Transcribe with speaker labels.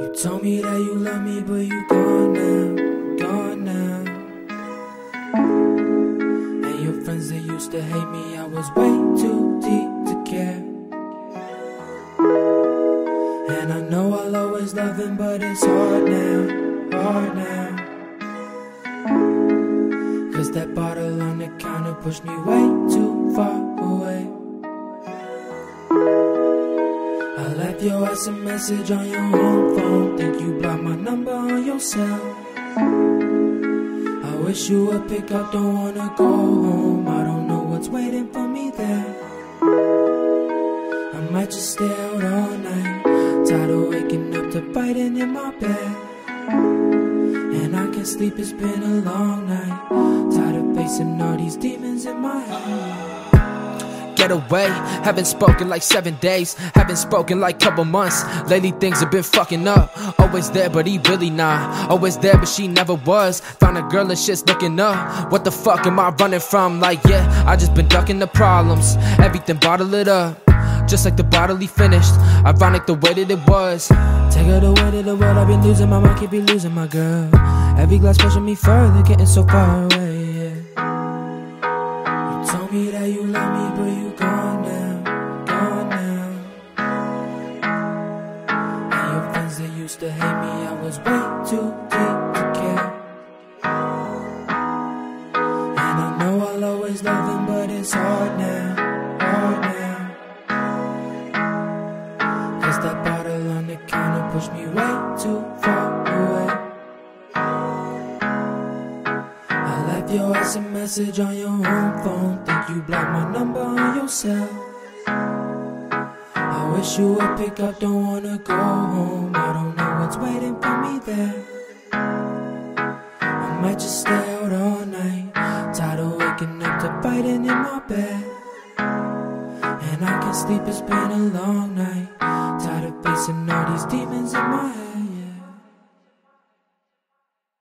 Speaker 1: You told me that you love me, but you gone now, gone now. And your friends that used to hate me, I was way too deep to care. And I know I'll always love him, but it's hard now, hard now. Cause that bottle on the counter pushed me way too far away. Left your ass a message on your home phone. Think you blocked my number on your cell. I wish you would pick up, don't wanna go home. I don't know what's waiting for me there. I might just stay out all night. Tired of waking up to fighting in my bed. And I can't sleep, it's been a long night. Tired of facing all these demons in my head
Speaker 2: get away. Haven't spoken like seven days, haven't spoken like couple months. Lately things have been fucking up. Always there, but he really not. Always there, but she never was. Found a girl and shit's looking up. What the fuck am I running from? Like, yeah, I just been ducking the problems. Everything bottle it up. Just like the bottle he finished. Ironic the way that it was.
Speaker 1: Take her the way to the world. I've been losing my mind, keep be losing my girl. Every glass pushing me further, getting so far away. Yeah. You told me that you love used to hate me, I was way too deep to care. And I know I'll always love him, but it's hard now, hard now. Cause that bottle on the counter pushed me way too far away. I left your ass a message on your home phone. Think you blocked my number on your cell. I Wish you would pick up, don't wanna go home. I don't know what's waiting for me there. I might just stay out all night. Tired of waking up to fighting in my bed. And I can't sleep, it's been a long night. Tired of facing all these demons in my head.